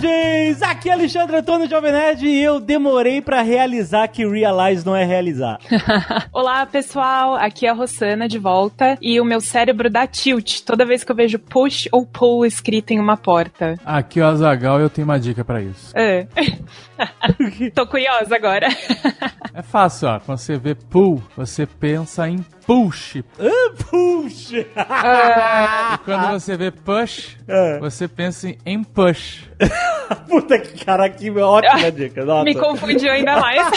Nerds! Aqui é Alexandre Antônio Jovem Nerd e eu demorei pra realizar que Realize não é realizar. Olá, pessoal. Aqui é a Rossana de volta e o meu cérebro dá tilt toda vez que eu vejo push ou pull escrito em uma porta. Aqui é o Azagal e eu tenho uma dica pra isso. É. Tô curiosa agora. É fácil, ó. Quando você vê pull, você pensa em push. Puxa! E quando você vê push, É. você pensa em push. Puta que cara, que ótima dica. Nossa. Me confundiu ainda mais.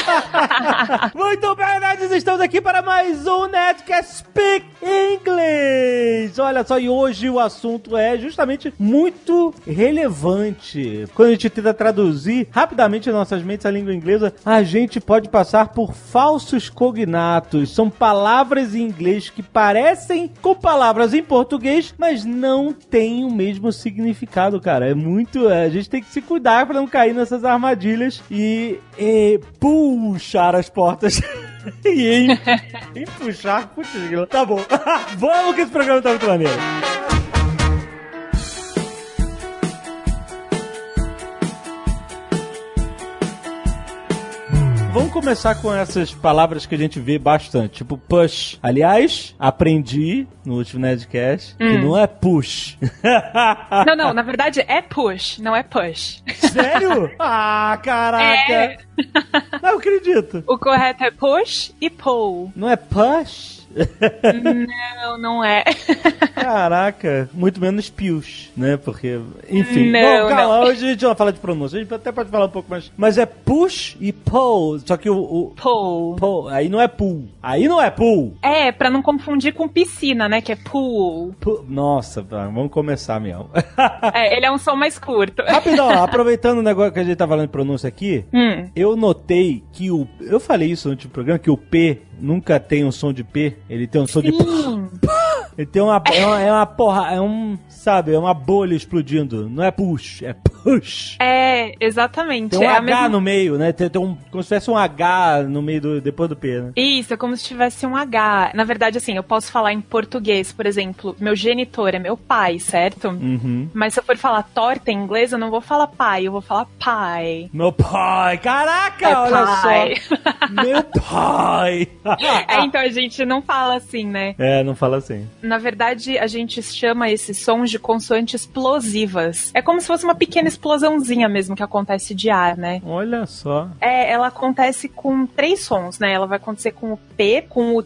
Muito bem, nerds, estamos aqui para mais um Nerdcast Speak English. Olha só, e hoje o assunto é justamente muito relevante. Quando a gente tenta traduzir rapidamente em nossas mentes a língua inglesa, a gente pode passar por falsos cognatos. São palavras em inglês que parecem com palavras em português, mas não têm o mesmo significado, cara. É muito. A gente tem que se cuidar para não cair nessas armadilhas e, e puxar as portas. e em, em puxar, putz, tá bom. Vamos que esse programa tá muito maneiro. Vamos começar com essas palavras que a gente vê bastante, tipo push. Aliás, aprendi no último Nerdcast que não é push. Não, não, na verdade é push, não é push. Sério? Ah, caraca! É. Não acredito. O correto é push e pull. Não é push? Não, não é. Caraca, muito menos pius, né? Porque, enfim. Não, Bom, calma, hoje a gente vai falar de pronúncia. A gente até pode falar um pouco mais. Mas é push e pull. Só que o. o Pull. pull, aí não é pull. Aí não é pull. É, pra não confundir com piscina, né? Que é pool. Pull. Nossa, vamos começar mesmo. É, ele é um som mais curto. Rapidão, aproveitando o negócio que a gente tá falando de pronúncia aqui, Hum. eu notei que o. Eu falei isso no último programa, que o P nunca tem um som de P, ele tem um som de. Ele tem uma. É uma, é uma porra. É um. Sabe, é uma bolha explodindo. Não é push, é push. É, exatamente. Tem um é H mesma- no meio, né? Tem, tem um, como se tivesse um H no meio do, depois do P, né? Isso, é como se tivesse um H. Na verdade, assim, eu posso falar em português, por exemplo, meu genitor é meu pai, certo? Uhum. Mas se eu for falar torta em inglês, eu não vou falar pai, eu vou falar pai. Meu pai, caraca, É olha pai. só. Meu pai. É, então a gente não fala assim, né? É, não fala assim. Na verdade, a gente chama esses sons de consoantes explosivas. É como se fosse uma pequena explosãozinha mesmo que acontece de ar, né? Olha só. É, ela acontece com três sons, né? Ela vai acontecer com o P, com o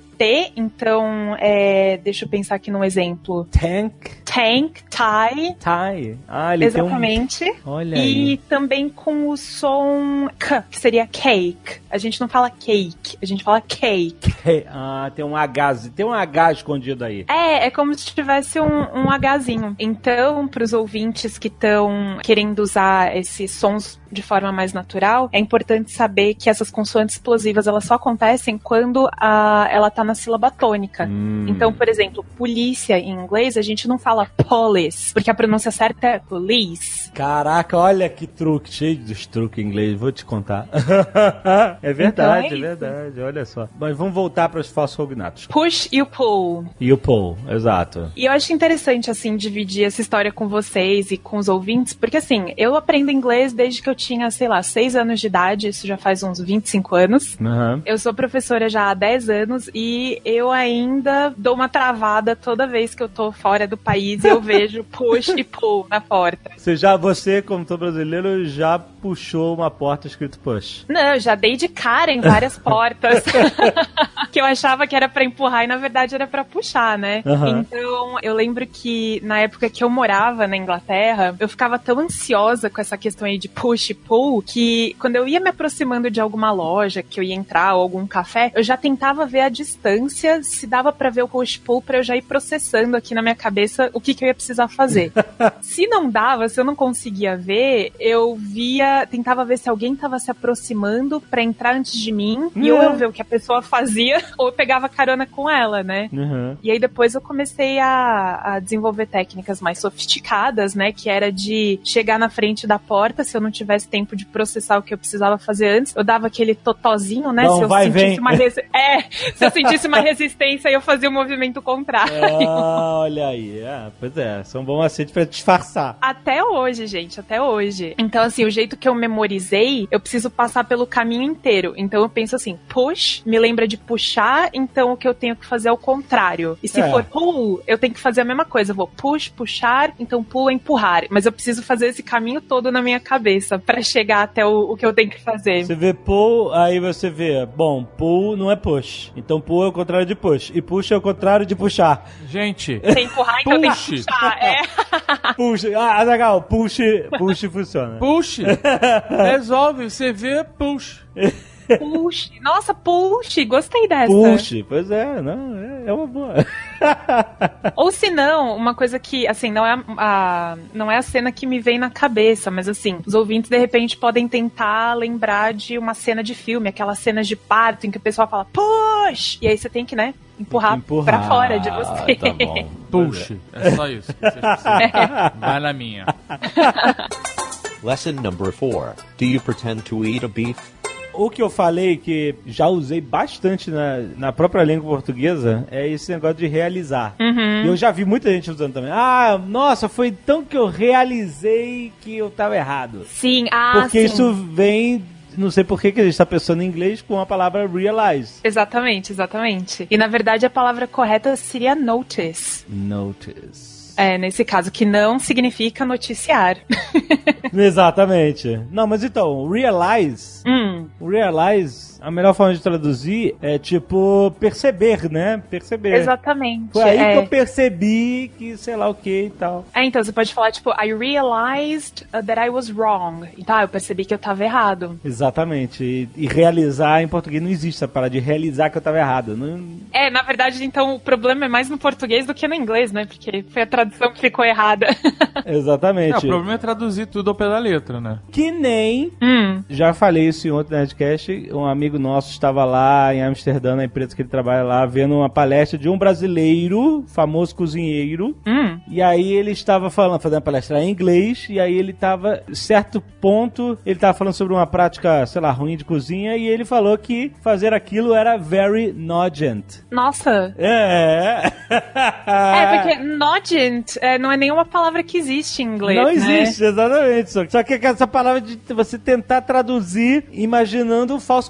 Então, é, deixa eu pensar aqui num exemplo. Tank Tank, tie, tie. Ah, ele exatamente. um... Olha E aí. também com o som K, que seria cake. A gente não fala cake, a gente fala cake. Ah, tem um H, tem um H escondido aí. É, é como se tivesse um, um Hzinho. Então, para os ouvintes que estão querendo usar esses sons de forma mais natural, é importante saber que essas consoantes explosivas elas só acontecem quando a, ela tá na sílaba tônica. Hum. Então, por exemplo, polícia em inglês a gente não fala police, porque a pronúncia certa é police. Caraca, olha que truque, cheio dos truques em inglês, vou te contar. é verdade, Então é é, verdade, olha só. Mas vamos voltar para os falsos cognatos. Push e o pull. E o Paul, exato. E eu acho interessante, assim, dividir essa história com vocês e com os ouvintes, porque, assim, eu aprendo inglês desde que eu tinha, sei lá, 6 anos de idade, isso já faz uns 25 anos. Aham. Eu sou professora já há 10 anos e eu ainda dou uma travada toda vez que eu tô fora do país e eu vejo push e pull na porta. Você já, você, como todo brasileiro, já puxou uma porta escrito push. Não, eu já dei de cara em várias portas que eu achava que era pra empurrar e na verdade era pra puxar, né? Aham. Então, eu lembro que na época que eu morava na Inglaterra, eu ficava tão ansiosa com essa questão aí de push e pull que quando eu ia me aproximando de alguma loja que eu ia entrar ou algum café, eu já tentava ver a distância se dava pra ver o push pull pra eu já ir processando aqui na minha cabeça o que que eu ia precisar fazer. se não dava, se eu não conseguia ver, eu via, tentava ver se alguém tava se aproximando pra entrar antes de mim e ou eu ver o que a pessoa fazia ou eu pegava carona com ela, né? Uhum. E aí depois eu comecei a, a desenvolver técnicas mais sofisticadas, né? Que era de chegar na frente da porta, se eu não tivesse tempo de processar o que eu precisava fazer antes, eu dava aquele totozinho, né? Não, se eu vai, sentisse vem. uma É, se eu sentisse uma resistência, eu fazia o movimento contrário. Ah, olha aí. Ah, pois é, são bons macetes pra disfarçar. Até hoje, gente, até hoje. Então, assim, o jeito que eu memorizei, eu preciso passar pelo caminho inteiro. Então, eu penso assim: push me lembra de puxar, então o que eu tenho que fazer é o contrário. E se É. for pull, eu tenho que fazer a mesma coisa. Eu vou push, puxar, então pull é empurrar. Mas eu preciso fazer esse caminho todo na minha cabeça pra chegar até o, o que eu tenho que fazer. Você vê pull, aí você vê, bom, pull não é push. Então pull é o contrário de push. E push é o contrário de puxar. Gente, Se empurrar, então tenho que puxar. É. Push, ah, legal, push, push funciona. push. Resolve, você vê, push. Push. Nossa, push. Gostei dessa. Push, pois é, não, é, é uma boa. Ou se não, uma coisa que, assim, não é a, a- não é a cena que me vem na cabeça, mas assim, os ouvintes de repente podem tentar lembrar de uma cena de filme, aquelas cenas de parto em que o pessoal fala push! E aí você tem que, né, empurrar, Empurrar. pra fora de você. Tá bom. Push. É só isso. que vocês precisam. Vai na minha. Lesson number four. Do you pretend to eat a beef? O que eu falei que já usei bastante na, na própria língua portuguesa é esse negócio de realizar. E eu já vi muita gente usando também. Ah, nossa, foi então que eu realizei que eu tava errado. Sim, ah, Porque sim. isso vem, não sei por que que a gente tá pensando em inglês com a palavra realize. Exatamente, exatamente. E na verdade a palavra correta seria notice. Notice. É, nesse caso, que não significa noticiar. Exatamente. Não, mas então, realize, hum, realize, a melhor forma de traduzir é tipo perceber, né? Perceber. exatamente. Foi aí é. que eu percebi que sei lá o que e tal. É, então você pode falar, tipo, I realized uh, that I was wrong. Então, eu percebi que eu tava errado. Exatamente. E, e realizar em português não existe essa parada de realizar que eu tava errado. Não, É, na verdade, então, o problema é mais no português do que no inglês, né? Porque foi a tradução que ficou errada. exatamente. É, o problema é traduzir tudo ao pé da letra, né? Que nem hum, Já falei isso em outro Nerdcast. Um amigo nosso estava lá em Amsterdã, na empresa que ele trabalha lá, vendo uma palestra de um brasileiro, famoso cozinheiro. hum. E aí ele estava falando, fazendo a palestra em inglês, e aí ele estava, certo ponto, ele estava falando sobre uma prática, sei lá, ruim de cozinha, e ele falou que fazer aquilo era very nogent. Nossa. É. É, porque nogent é, não é nenhuma palavra que existe em inglês, Não né? existe, exatamente. Só, que essa palavra de você tentar traduzir imaginando o falso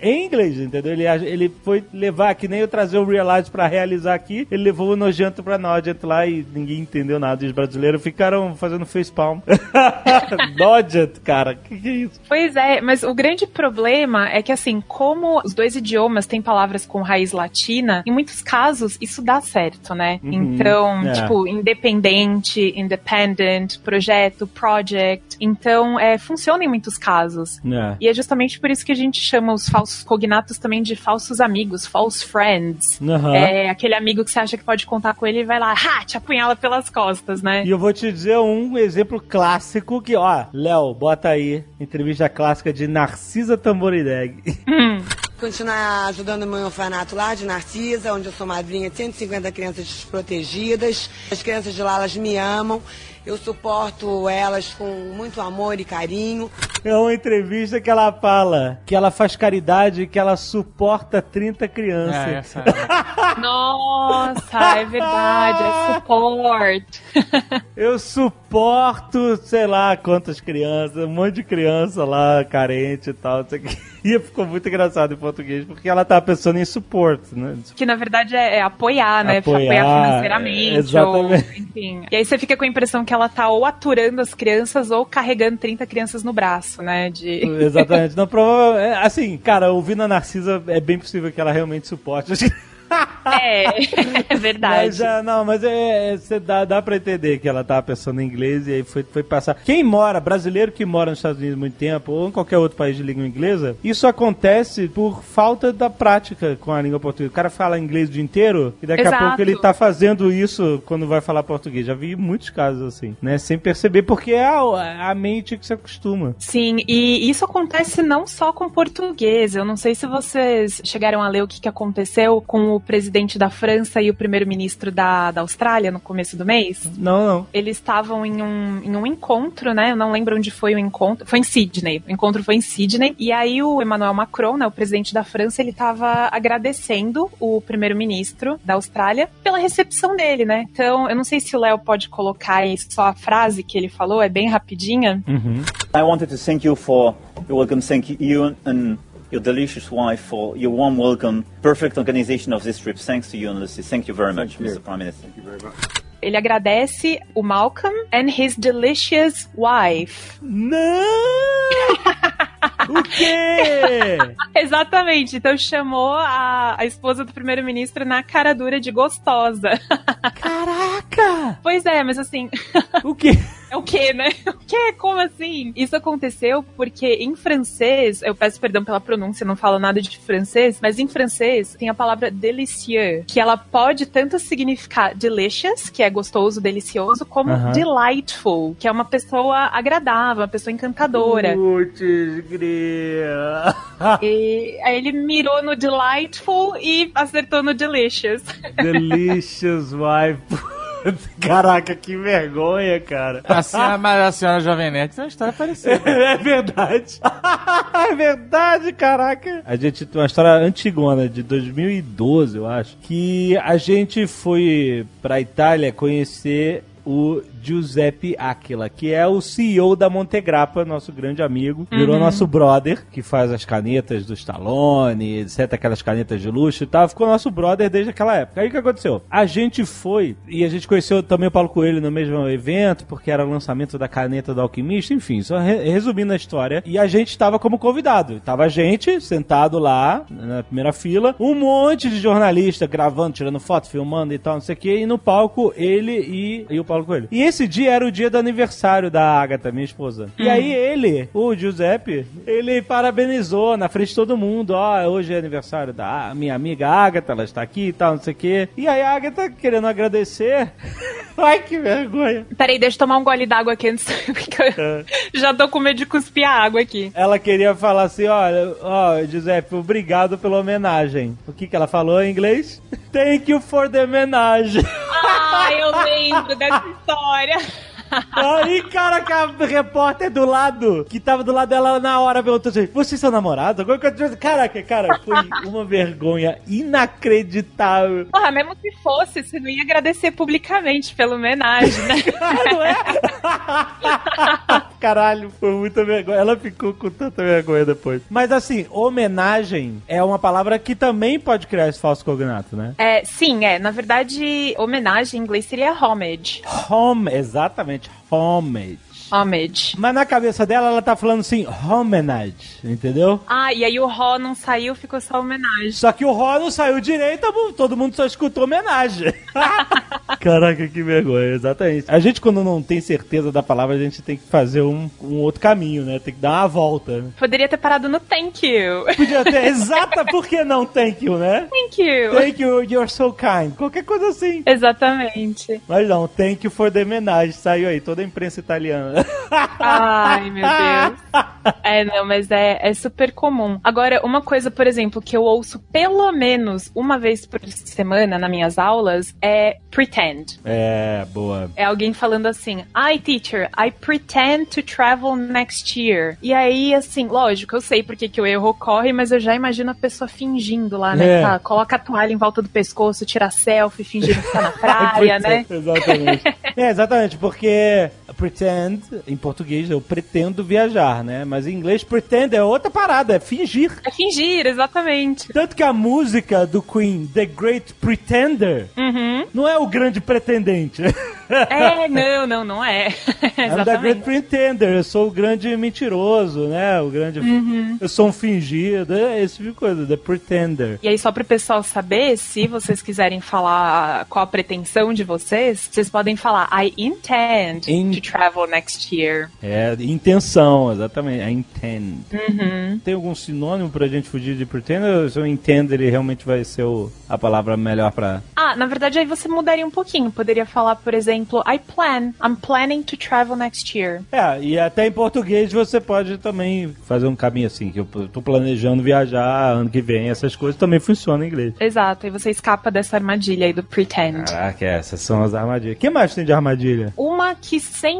em inglês, entendeu? Ele, ele foi levar, que nem eu trazer o Realize pra realizar aqui, ele levou o nojento pra nojent lá e ninguém entendeu nada. E os brasileiros ficaram fazendo facepalm. nojent, cara, que que é isso? Pois é, mas o grande problema é que, assim, como os dois idiomas têm palavras com raiz latina, em muitos casos isso dá certo, né? Uhum, Então, é. tipo, independente, independent, projeto, project. Então, é, funciona em muitos casos. É. E é justamente por isso que a gente chama os falsos cognatos também de falsos amigos, false friends. Aham. É aquele amigo que você acha que pode contar com ele e vai lá, ha, te apunhala pelas costas, né? E eu vou te dizer um exemplo clássico que, ó, Léo, bota aí, entrevista clássica de Narcisa Tamborideg. Continuar ajudando o meu orfanato lá de Narcisa, onde eu sou madrinha de 150 crianças desprotegidas. As crianças de lá, elas me amam. Eu suporto elas com muito amor e carinho. É uma entrevista que ela fala que ela faz caridade e que ela suporta 30 crianças. É, essa é. Nossa, é verdade, é support. Eu suporto, sei lá quantas crianças, um monte de criança lá, carente e tal. não sei o quê. E ficou muito engraçado em português, porque ela tava pensando em suporte, né? Que na verdade é, é apoiar, né? Apoiar, apoiar financeiramente. é, exatamente. Ou, enfim. E aí você fica com a impressão que ela tá ou aturando as crianças ou carregando 30 crianças no braço, né? De... Exatamente. Não, provavelmente. Assim, cara, ouvindo a Narcisa, é bem possível que ela realmente suporte. É, é verdade. Mas, ah, não, mas é, é, dá, dá pra entender que ela tava pensando em inglês e aí foi, foi passar. Quem mora, brasileiro que mora nos Estados Unidos há muito tempo, ou em qualquer outro país de língua inglesa, isso acontece por falta da prática com a língua portuguesa. O cara fala inglês o dia inteiro e daqui a Exato. pouco ele tá fazendo isso quando vai falar português. Já vi muitos casos assim, né? Sem perceber, porque é a, a mente que se acostuma. Sim, e isso acontece não só com português. Eu não sei se vocês chegaram a ler o que, que aconteceu com o presidente da França e o primeiro-ministro da, da Austrália no começo do mês. Não, não. Eles estavam em um, em um encontro, né? Eu não lembro onde foi o encontro. Foi em Sydney. O encontro foi em Sydney. E aí o Emmanuel Macron, né, o presidente da França, ele estava agradecendo o primeiro-ministro da Austrália pela recepção dele, né? Então, eu não sei se o Léo pode colocar aí só a frase que ele falou, é bem rapidinha. I wanted to thank you for your welcome. Thank you and your delicious wife for your warm welcome. Perfect organization of this trip. Thanks to you and Lucy. Thank you very much, Mr. Prime Minister. Ele agradece o Malcolm and his delicious wife. Não! o quê? Exatamente. Então chamou a, a esposa do primeiro-ministro na cara dura de gostosa. Caraca! pois é, mas assim, O quê? é o quê, né? O quê? Como assim? Isso aconteceu porque em francês, eu peço perdão pela pronúncia, não falo nada de francês, mas em francês tem a palavra delicieux, que ela pode tanto significar delicious, que é gostoso, delicioso, como delightful, que é uma pessoa agradável, uma pessoa encantadora. Putz, grila. E aí ele mirou no delightful e acertou no delicious. Delicious wife. Caraca, que vergonha, cara. A senhora, mas a senhora Jovem Nerd tem uma história parecida. É verdade. é verdade, caraca. A gente tem uma história antigona, de 2012, eu acho, que a gente foi pra Itália conhecer o Giuseppe Aquila, que é o CEO da Montegrappa, nosso grande amigo. Virou nosso brother, que faz as canetas do Stallone, etc, aquelas canetas de luxo e tal. Ficou nosso brother desde aquela época. Aí o que aconteceu? A gente foi, e a gente conheceu também o Paulo Coelho no mesmo evento, porque era o lançamento da caneta do Alquimista, enfim, só re- resumindo a história. E a gente estava como convidado. Tava a gente sentado lá, na primeira fila, um monte de jornalista gravando, tirando foto, filmando e tal, não sei o que, e no palco ele e, e o Paulo Coelho. E esse dia era o dia do aniversário da Agatha, minha esposa. E aí ele, o Giuseppe, ele parabenizou na frente de todo mundo, ó, hoje é aniversário da minha amiga Agatha, ela está aqui e tal, não sei o que. E aí a Agatha, querendo agradecer, ai que vergonha. Peraí, deixa eu tomar um gole d'água aqui antes, porque eu já tô com medo de cuspir a água aqui. Ela queria falar assim, olha, ó, Giuseppe, obrigado pela homenagem. O que que ela falou em inglês? Thank you for the homenagem. Ah, eu lembro dessa história. olha. Aí, cara, que a repórter do lado, que tava do lado dela na hora, perguntou assim: Vocês são namorados? Que eu tô- Caraca, cara, foi uma vergonha inacreditável. Porra, mesmo se fosse, você não ia agradecer publicamente pela homenagem, né? Não é? Caralho, foi muita vergonha. Ela ficou com tanta vergonha depois. Mas assim, homenagem é uma palavra que também pode criar esse falso cognato, né? É, sim, é. Na verdade, homenagem em inglês seria homage. Home, exatamente, homage. Homage. Mas na cabeça dela, ela tá falando assim, homenage, entendeu? Ah, e aí o Ró não saiu, ficou só homenagem. Só que o Ró não saiu direito, todo mundo só escutou homenagem. Caraca, que vergonha, exatamente. A gente, quando não tem certeza da palavra, a gente tem que fazer um, um outro caminho, né? Tem que dar uma volta. Poderia ter parado no thank you. Podia ter, exata, por que não thank you, né? Thank you. Thank you, you're so kind. Qualquer coisa assim. Exatamente. Mas não, thank you for the homenagem. Saiu aí, toda a imprensa italiana. Ai, meu Deus. É, não, mas é, é super comum. Agora, uma coisa, por exemplo, que eu ouço pelo menos uma vez por semana nas minhas aulas é pretend. É, boa. É alguém falando assim, Hi, teacher, I pretend to travel next year. E aí, assim, lógico, eu sei porque que o erro ocorre, mas eu já imagino a pessoa fingindo lá, né? É. Tá, coloca a toalha em volta do pescoço, tira selfie, fingindo que tá na praia, né? Exatamente. é, exatamente, porque pretend, em português, eu pretendo viajar, né? Mas em inglês, pretend é outra parada, é fingir. É fingir, exatamente. Tanto que a música do Queen, The Great Pretender, Uhum. não é o grande pretendente. É, não, não, não é. I'm the great pretender, eu sou o grande mentiroso, né? O grande. Uhum. Eu sou um fingido, é esse tipo de coisa, the pretender. E aí, só pro pessoal saber, se vocês quiserem falar qual a pretensão de vocês, vocês podem falar I intend In- to travel next year. É, intenção, exatamente. I intend. Uhum. Tem algum sinônimo pra gente fugir de pretender? Ou se eu entendo, ele realmente vai ser o- a palavra melhor pra. Ah, na verdade, aí você mudaria um pouquinho. Poderia falar, por exemplo, I plan. I'm planning to travel next year. É, e até em português você pode também fazer um caminho assim, que eu tô planejando viajar ano que vem, essas coisas também funcionam em inglês. Exato, e você escapa dessa armadilha aí do pretend. Caraca, essas são as armadilhas. O que mais tem de armadilha? Uma que sempre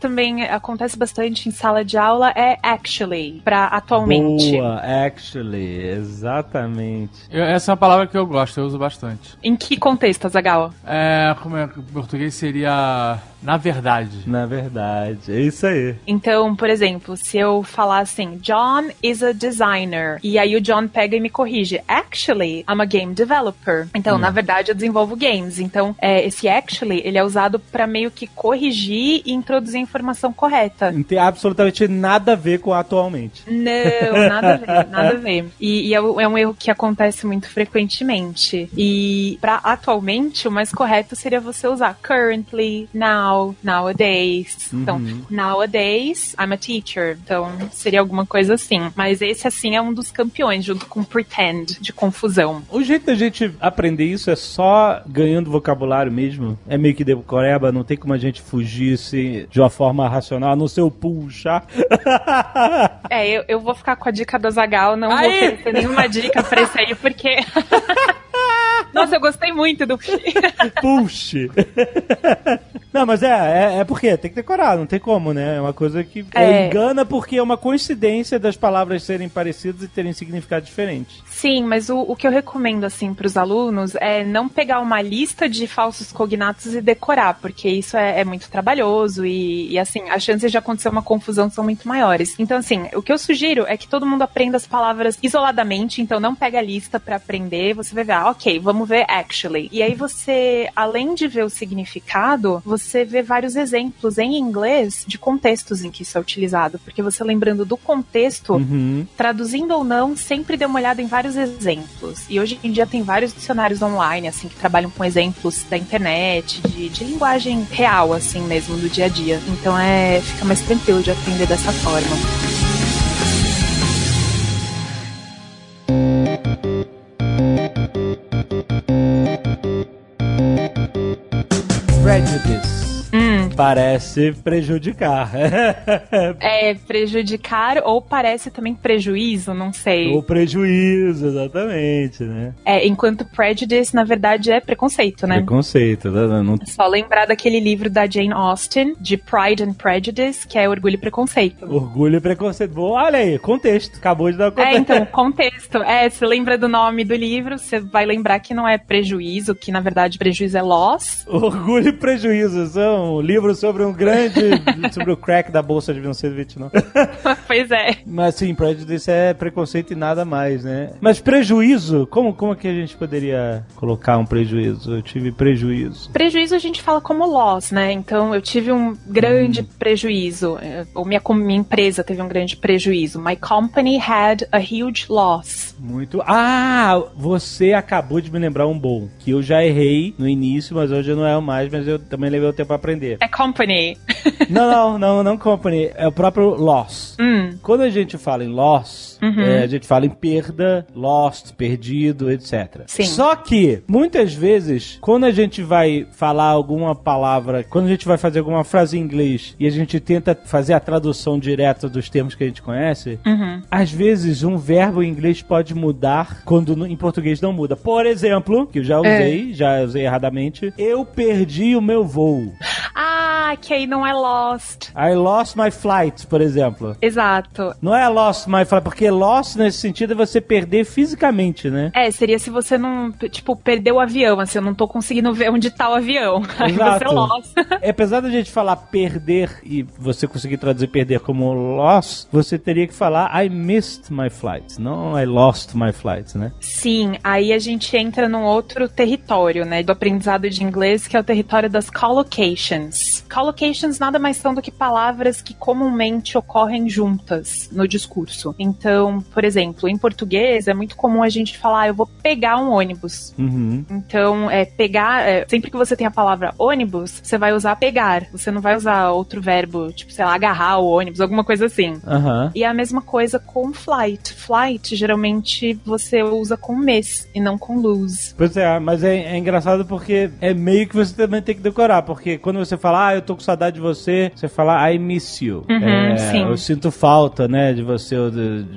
também acontece bastante em sala de aula é actually, pra atualmente. Boa, actually, exatamente. Eu- essa é uma palavra que eu gosto, eu uso bastante. Em que contexto, Azagal? É, como é que em português seria na verdade. Na verdade, é isso aí. Então, por exemplo, se eu falar assim, John is a designer, e aí o John pega e me corrige, actually, I'm a game developer. Então, na verdade, eu desenvolvo games. Então, é, esse actually, ele é usado pra meio que corrigir e introduzir a informação correta. Não tem absolutamente nada a ver com atualmente. Não, nada a ver, nada a ver. E, e é, um- é um erro que acontece muito frequentemente. E pra atualmente, o mais correto seria você usar currently, now, nowadays. Então, nowadays, I'm a teacher. Então, seria alguma coisa assim. Mas esse, assim, é um dos campeões, junto com pretend, de confusão. O jeito da gente aprender isso é só ganhando vocabulário mesmo. É meio que decoreba, não tem como a gente fugir se, de uma forma racional, a não ser o puxar. É, eu, eu vou ficar com a dica do Zagal, não vou Aí! oferecer nenhuma dica pra esse aí, porque. Nossa, eu gostei muito do. Puxe! Não, mas é, é, é porque tem que decorar, não tem como, né? É uma coisa que É. engana porque é uma coincidência das palavras serem parecidas e terem significado diferente. Sim, mas o, o que eu recomendo, assim, pros alunos é não pegar uma lista de falsos cognatos e decorar, porque isso é, é muito trabalhoso e, e, assim, as chances de acontecer uma confusão são muito maiores. Então, assim, o que eu sugiro é que todo mundo aprenda as palavras isoladamente, então não pega a lista pra aprender, você vai ver, ah, ok, vamos ver actually. E aí você, além de ver o significado, você vê vários exemplos em inglês de contextos em que isso é utilizado, porque você lembrando do contexto, Uhum. traduzindo ou não, sempre dê uma olhada em vários exemplos. E hoje em dia tem vários dicionários online, assim, que trabalham com exemplos da internet, de, de linguagem real, assim mesmo, do dia a dia. Então é, fica mais tranquilo de aprender dessa forma. Prejudice. Hum, Parece prejudicar. é prejudicar ou parece também prejuízo, não sei. Ou prejuízo, exatamente, né? É, enquanto prejudice, na verdade, é preconceito, né? Preconceito, né? Não... Só lembrar daquele livro da Jane Austen, de Pride and Prejudice, que é Orgulho e Preconceito. Orgulho e preconceito. Bom, olha aí, contexto. Acabou de dar o É, contexto. então, contexto. É, você lembra do nome do livro, você vai lembrar que não é prejuízo, que na verdade prejuízo é loss. Orgulho e prejuízo são um livro sobre um grande. sobre o crack da bolsa de 1929. pois é. Mas sim, prejudice é preconceito e nada mais, né? Mas prejuízo, como, como é que a gente poderia colocar um prejuízo? Eu tive prejuízo. Prejuízo a gente fala como loss, né? Então, eu tive um grande prejuízo, eh, ou minha, minha empresa teve um grande prejuízo. My company had a huge loss. Muito. Ah, você acabou de me lembrar um bom. Que eu já errei no início, mas hoje eu não erro mais, mas eu também levei o tempo pra aprender. É company. não, não, não, não company. É o próprio loss. Hum, Quando a gente fala em loss, é, a gente fala em perda, lost, perdido, etc. Sim. Só que, muitas vezes, quando a gente vai falar alguma palavra, quando a gente vai fazer alguma frase em inglês e a gente tenta fazer a tradução direta dos termos que a gente conhece, uhum. às vezes um verbo em inglês pode mudar quando em português não muda. Por exemplo, que eu já usei, já usei erradamente, eu perdi o meu voo. Ah, que aí não é lost. I lost my flight, por exemplo. Exato. Não é lost my flight, porque lost nesse sentido é você perder fisicamente, né? É, seria se você não, tipo, perdeu o avião, assim, eu não tô conseguindo ver onde tá o avião. Aí você Exato. lost. Apesar da gente falar perder e você conseguir traduzir perder como lost, você teria que falar I missed my flight, não I lost my flight, né? Sim, aí a gente entra num outro território, né, do aprendizado de inglês, que é o território das collocations. Collocations nada mais são do que palavras que comumente ocorrem juntas no discurso. Então, por exemplo, em português é muito comum a gente falar, "Ah, eu vou pegar um ônibus. Uhum. Então, é pegar, é, sempre que você tem a palavra ônibus, você vai usar pegar. Você não vai usar outro verbo, tipo, sei lá, agarrar o ônibus, alguma coisa assim. Aham. E é a mesma coisa com flight. Flight, geralmente, você usa com miss e não com lose. Pois é, mas é, é engraçado porque é meio que você também tem que decorar, porque quando você fala, ah, eu tô com saudade de você, você fala, I miss you. Uhum, é. Eu sinto falta, né, de você.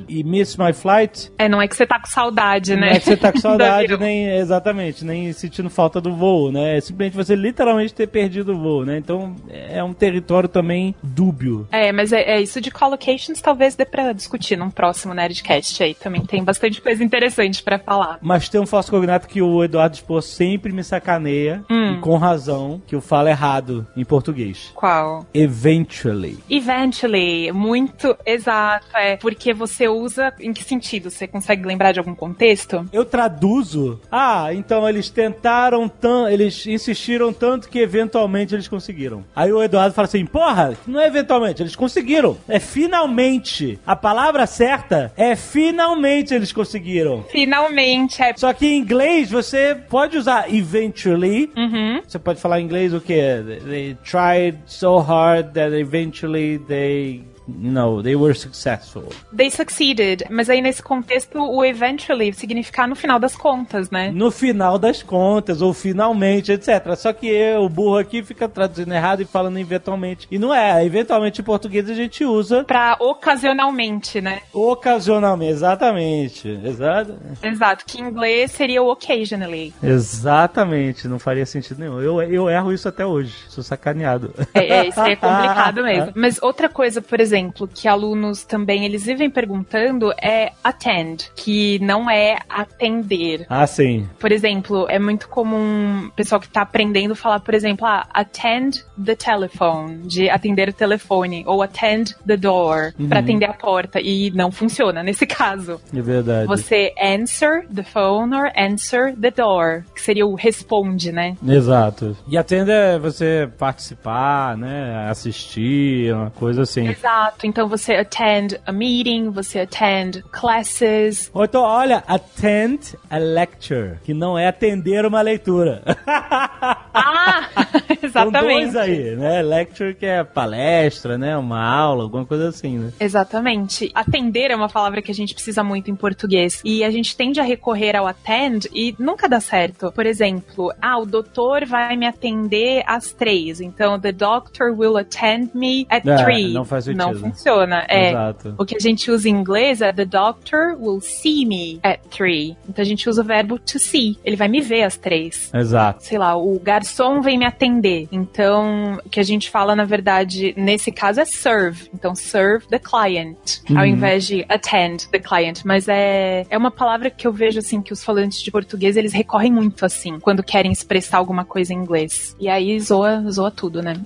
E miss my flight, É, não é que você tá com saudade, não né? é que você tá com saudade, nem exatamente, nem sentindo falta do voo, né? É simplesmente você literalmente ter perdido o voo, né? Então é um território também dúbio. É, mas é, é isso de collocations talvez dê pra discutir num próximo Nerdcast aí. Também tem bastante coisa interessante pra falar. Mas tem um falso cognato que o Eduardo Spor sempre me sacaneia, Hum. e com razão, que eu falo errado em português. Qual? Eventually. Eventually, muito exato, é. Porque você usa em que sentido? Você consegue lembrar de algum contexto? Eu traduzo. Ah, então eles tentaram tanto, eles insistiram tanto que eventualmente eles conseguiram. Aí o Eduardo fala assim: porra, não é eventualmente, eles conseguiram. É finalmente. A palavra certa é finalmente eles conseguiram. Finalmente, é. Só que em inglês você pode usar eventually. Uhum. Você pode falar em inglês o quê? They tried so hard that eventually they, you know, they were successful. They succeeded. Mas aí nesse contexto, o eventually significa no final das contas, né? No final das contas, ou finalmente, etc. Só que eu, o burro aqui, fica traduzindo errado e falando eventualmente. E não é. Eventualmente em português a gente usa Pra ocasionalmente, né? ocasionalmente. Exatamente. Exato. Exato. Que em inglês seria o occasionally. Exatamente. Não faria sentido nenhum. Eu, eu erro isso até hoje. Sou sacaneado. É, é, isso aí é complicado mesmo. Mas outra coisa, por exemplo, que alunos também eles vivem perguntando é attend, que não é atender. ah, sim. Por exemplo, é muito comum o pessoal que tá aprendendo falar, por exemplo, ah, attend the telephone, de atender o telefone, ou attend the door, pra atender a porta. E não funciona nesse caso. É verdade. Você answer the phone or answer the door, que seria o responde, né? Exato. E atenda é você participar, né? Assistir, uma coisa assim. Exato. Então você attend a meeting, você attend classes. Ou então, olha, attend a lecture, que não é atender uma leitura. Ah, São dois exatamente. aí, né? Lecture que é palestra, né? Uma aula, alguma coisa assim, né? Exatamente. Atender é uma palavra que a gente precisa muito em português. E a gente tende a recorrer ao attend e nunca dá certo. Por exemplo, ah, o doutor vai me atender às três. Então, the doctor will attend me at É, three. não faz sentido. Não funciona. É. Exato. O que a gente usa em inglês é the doctor will see me at three. Então a gente usa o verbo to see. Ele vai me ver às três Exato. sei lá, o garçom vem me atender. Então, o que a gente fala, na verdade, nesse caso é serve. Então, serve the client, ao invés de attend the client. Mas é, é uma palavra que eu vejo, assim, que os falantes de português, eles recorrem muito, assim, quando querem expressar alguma coisa em inglês. E aí zoa, zoa tudo, né?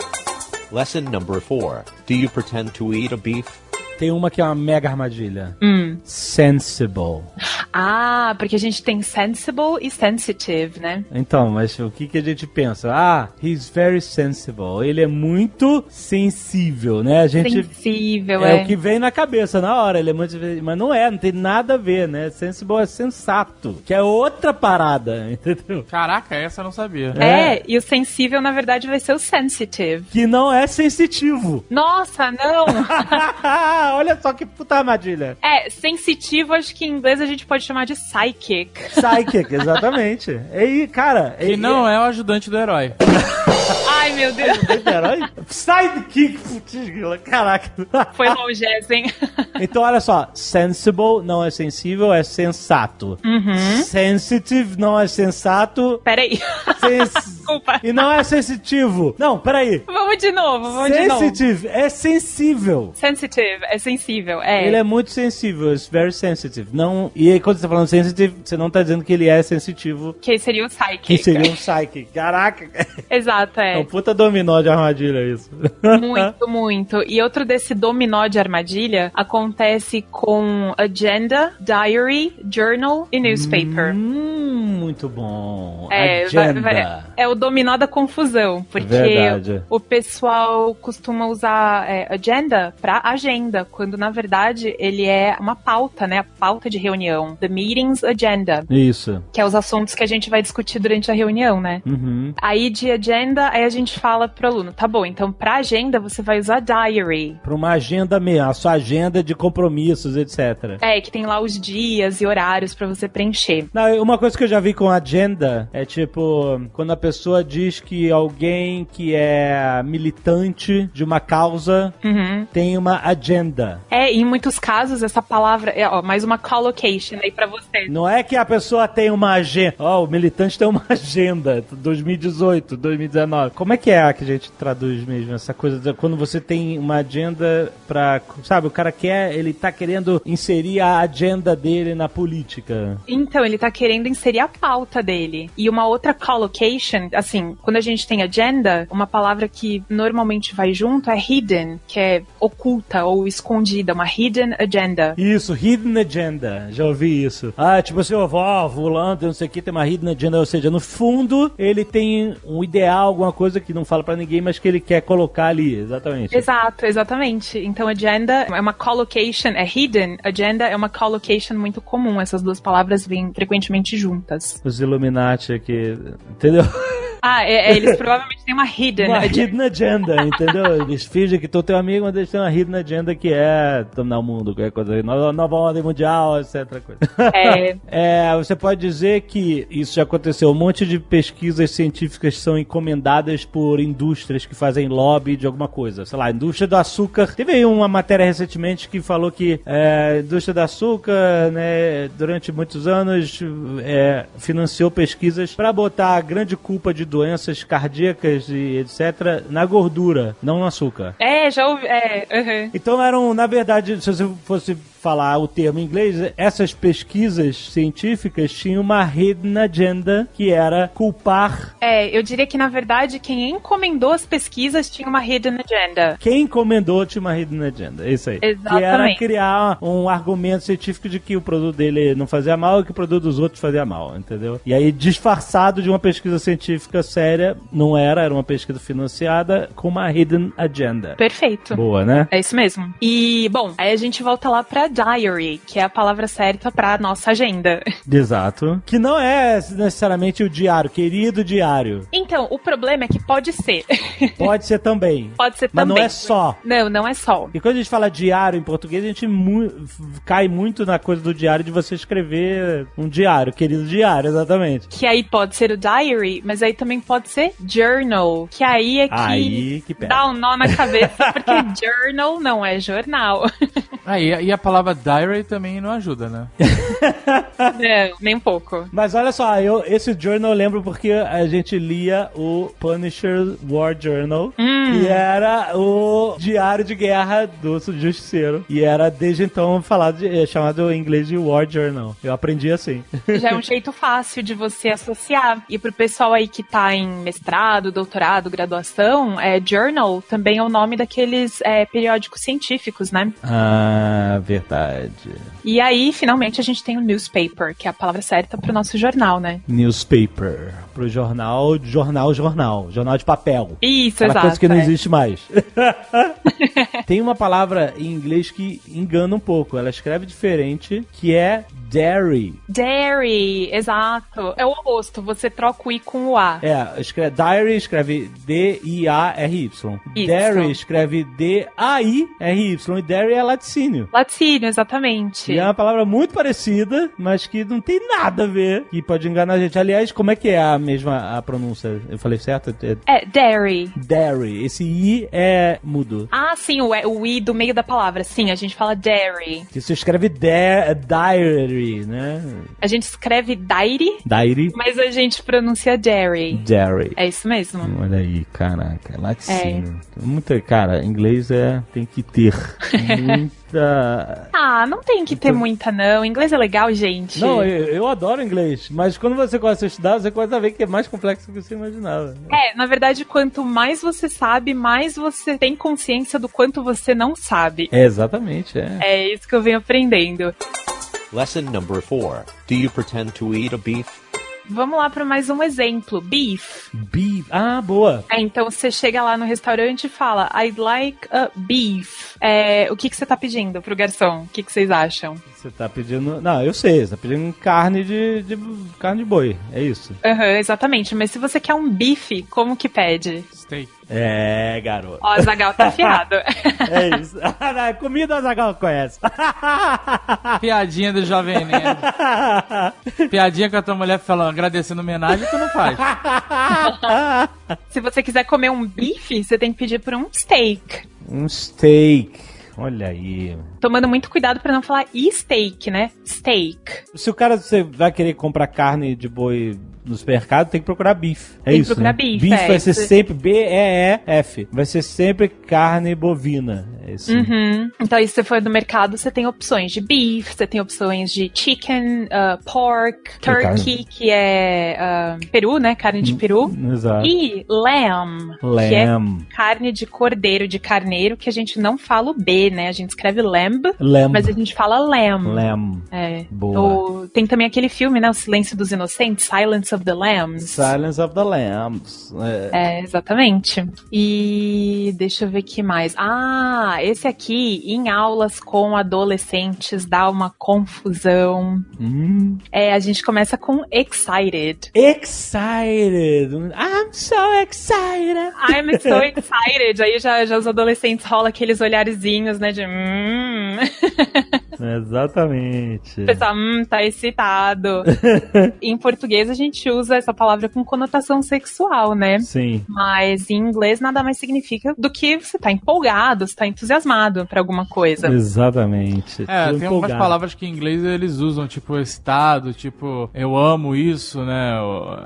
Lesson number four. Do you pretend to eat a beef? Tem uma que é uma mega armadilha. Hum. Sensible. Ah, porque a gente tem sensible e sensitive, né? Então, mas o que, que a gente pensa? Ah, he's very sensible. Ele é muito sensível, né? A gente. Sensível, É, é. o que vem na cabeça na hora, ele é muito. Mas não é, não tem nada a ver, né? Sensible é sensato, que é outra parada, entendeu? Caraca, essa eu não sabia. É, e o sensível, na verdade, vai ser o sensitive. Que não é sensitivo. Nossa, não! Olha só que puta armadilha. É, sensitivo, acho que em inglês a gente pode chamar de psychic. Psychic, exatamente. E aí, cara. Que não é o ajudante do herói. Ai, meu Deus, herói? Sidekick, putz, caraca. foi longe hein? Então, olha só. Sensible não é sensível, é sensato. Uhum. Sensitive não é sensato. Peraí. Sens Desculpa. E não é sensitivo. Não, peraí. Vamos de novo, vamos de novo. Sensitive é sensível. Sensitive, é sensível, é. Ele é muito sensível, it's very sensitive. Não, e aí, quando você tá falando sensitive, você não tá dizendo que ele é sensitivo, Que seria o psychic. que seria um psychic. Caraca, Exato, é é. Puta dominó de armadilha isso. Muito, muito. E outro desse dominó de armadilha acontece com agenda, diary, journal e newspaper. Hum, muito bom. É, vai- Agenda. vai- é o dominó da confusão, porque Verdade. o pessoal costuma usar é, agenda pra agenda, quando na verdade ele é uma pauta, né? A pauta de reunião. The meeting's agenda, Isso. que é os assuntos que a gente vai discutir durante a reunião, né? Uhum. Aí de agenda, aí a gente fala pro aluno, tá bom, então pra agenda você vai usar diary. Pra uma agenda mesmo, a sua agenda de compromissos, etc. É, que tem lá os dias e horários pra você preencher. Não, uma coisa que eu já vi com agenda é tipo, quando a pessoa diz que alguém que é militante de uma causa Uhum. tem uma agenda. É, e em muitos casos essa palavra é, ó, mais uma collocation aí pra você. Não é que a pessoa tem uma agenda. Ó, o militante tem uma agenda. 2018, 2019. Como é que é que a gente traduz mesmo essa coisa? de Quando você tem uma agenda pra. Sabe, o cara quer. Ele tá querendo inserir a agenda dele na política. Então, ele tá querendo inserir a pauta dele. E uma outra collocation, assim, quando a gente tem agenda, uma palavra que normalmente vai junto é hidden, que é oculta ou escondida, uma hidden agenda. Isso, hidden agenda. Já ouvi isso. Ah, tipo assim, ó, ó, fulano, não sei o que, tem uma hidden agenda. Ou seja, no fundo, ele tem um ideal, alguma coisa que não fala pra ninguém, mas que ele quer colocar ali. Exatamente. Exato, exatamente. Então, agenda é uma collocation, é hidden, agenda é uma collocation muito comum. Essas duas palavras vêm frequentemente juntas. Os Illuminati aqui, entendeu? Ah, é, é, eles provavelmente têm uma hidden uma agenda. hidden agenda, entendeu? Eles fingem que tu teu amigo, mas eles têm uma hidden agenda que é dominar o mundo, qualquer coisa aí, nova, nova ordem mundial, etc. Coisa. É, É, você pode dizer que isso já aconteceu. Um monte de pesquisas científicas são encomendadas por indústrias que fazem lobby de alguma coisa. Sei lá, indústria do açúcar. Teve aí uma matéria recentemente que falou que é, a indústria do açúcar, né, durante muitos anos, é, financiou pesquisas para botar a grande culpa de doenças cardíacas e etc. na gordura, não no açúcar. é já ouvi. É, uhum. Então eram, na verdade, se você fosse falar o termo em inglês, essas pesquisas científicas tinham uma hidden agenda que era culpar É, eu diria que na verdade quem encomendou as pesquisas tinha uma hidden agenda. quem encomendou tinha uma hidden agenda. É isso aí. Que era Exatamente. criar um argumento científico de que o produto dele não fazia mal e que o produto dos outros fazia mal, entendeu? E aí, disfarçado de uma pesquisa científica séria, não era, era uma pesquisa financiada com uma hidden agenda. Perfeito. Boa, né? É isso mesmo. E, bom, aí a gente volta lá pra diary, que é a palavra certa pra nossa agenda. Exato. Que não é necessariamente o diário, querido diário. Então, o problema é que pode ser. Pode ser também. pode ser Mas também. não é só. Não, não é só. E quando a gente fala diário em português, a gente mu- cai muito na coisa do diário de você escrever um diário, querido diário, exatamente. Que aí pode ser o diary, mas aí também pode ser journal, que aí é que Aí que dá um nó na cabeça, porque journal não é jornal. Ah, e, a- e a palavra diary também não ajuda, né? não, nem um pouco. Mas olha só, eu, esse journal eu lembro porque a gente lia o Punisher War Journal, que era o diário de guerra do Justiceiro. E era desde então falado de, é, chamado em inglês de War Journal. Eu aprendi assim. Já é um jeito fácil de você associar. E pro pessoal aí que tá em mestrado, doutorado, graduação, é, journal também é o nome daqueles é, periódicos científicos, né? ah, verdade. verdade. E aí, finalmente, a gente tem o newspaper, que é a palavra certa pro nosso jornal, né? Newspaper. Pro jornal, jornal, jornal. Jornal de papel. Isso, Aquela exato. coisa que não é. existe mais. Tem uma palavra em inglês que engana um pouco. Ela escreve diferente, que é dairy. Dairy, exato. É o oposto, você troca o I com o A. É, escreve, diary escreve D-I-A-R-Y. Dairy escreve D-A-I-R-Y. E dairy é laticínio. Laticínio, exatamente. E é uma palavra muito parecida, mas que não tem nada a ver, que pode enganar a gente. Aliás, como é que é a mesma a pronúncia? Eu falei certo? É É, dairy. dairy. Esse I é mudo. Ah, sim, o, e- o i do meio da palavra. Sim, a gente fala dairy. Que se escreve da- diary, né? A gente escreve dairy, Diary. mas a gente pronuncia dairy. Diary. É isso mesmo. Olha aí, caraca, é de É. Muita, cara, inglês é tem que ter Ah, não tem que ter muita, não. Inglês é legal, gente. Não, eu, eu adoro inglês, mas quando você começa a estudar, você começa a ver que é mais complexo do que você imaginava. É, na verdade, quanto mais você sabe, mais você tem consciência do quanto você não sabe. É, exatamente, é. É isso que eu venho aprendendo. Lesson number four. Do you pretend to eat a beef? Vamos lá para mais um exemplo. Beef. Beef. Ah, boa. É, então você chega lá no restaurante e fala, I'd like a beef. É, o que, que você tá pedindo pro garçom? O que, que vocês acham? Você tá pedindo. Não, eu sei, você tá pedindo carne de, de carne de boi. É isso. Aham, exatamente. Mas se você quer um bife, como que pede? Steak. É, garoto. Ó, Zagal tá afiado. É isso. Comida o Zagal conhece. Piadinha do Jovem Nerd. Piadinha com a tua mulher falando, agradecendo homenagem, tu não faz. se você quiser comer um bife, você tem que pedir por um steak. um steak. Olha aí. Tomando muito cuidado pra não falar e steak, né? Steak. Se o cara você vai querer comprar carne de boi no supermercado, tem que procurar beef. É Tem que isso. procurar né? beef, Beef é vai ser isso. sempre B-E-E-F. Vai ser sempre carne bovina. É isso. Uhum. Então, aí, se você for no mercado, você tem opções de beef, você tem opções de chicken, uh, pork, turkey, que é uh, peru, né? Carne de peru. Exato. E lamb, que é Lamb. carne de cordeiro, de carneiro, que a gente não fala o B, né? A gente escreve lamb, Lamb. mas a gente fala lamb. Lamb. É. Boa. O- tem também aquele filme, né? O Silêncio dos Inocentes, Silence of the Lambs. Silence of the Lambs. É. É, exatamente. E deixa eu ver que mais. Ah, esse aqui, em aulas com adolescentes, dá uma confusão. Hum. É, a gente começa com excited. Excited. I'm so excited. I'm so excited. Aí já, já os adolescentes rolam aqueles olharzinhos, né? De hum. Exatamente. O pessoal, hum, tá excitado. em português a gente usa essa palavra com conotação sexual, né? Sim. Mas em inglês nada mais significa do que você tá empolgado, você tá entusiasmado pra alguma coisa. Exatamente. É, Tô tem algumas empolgado. palavras que em inglês eles usam, tipo estado, tipo eu amo isso, né?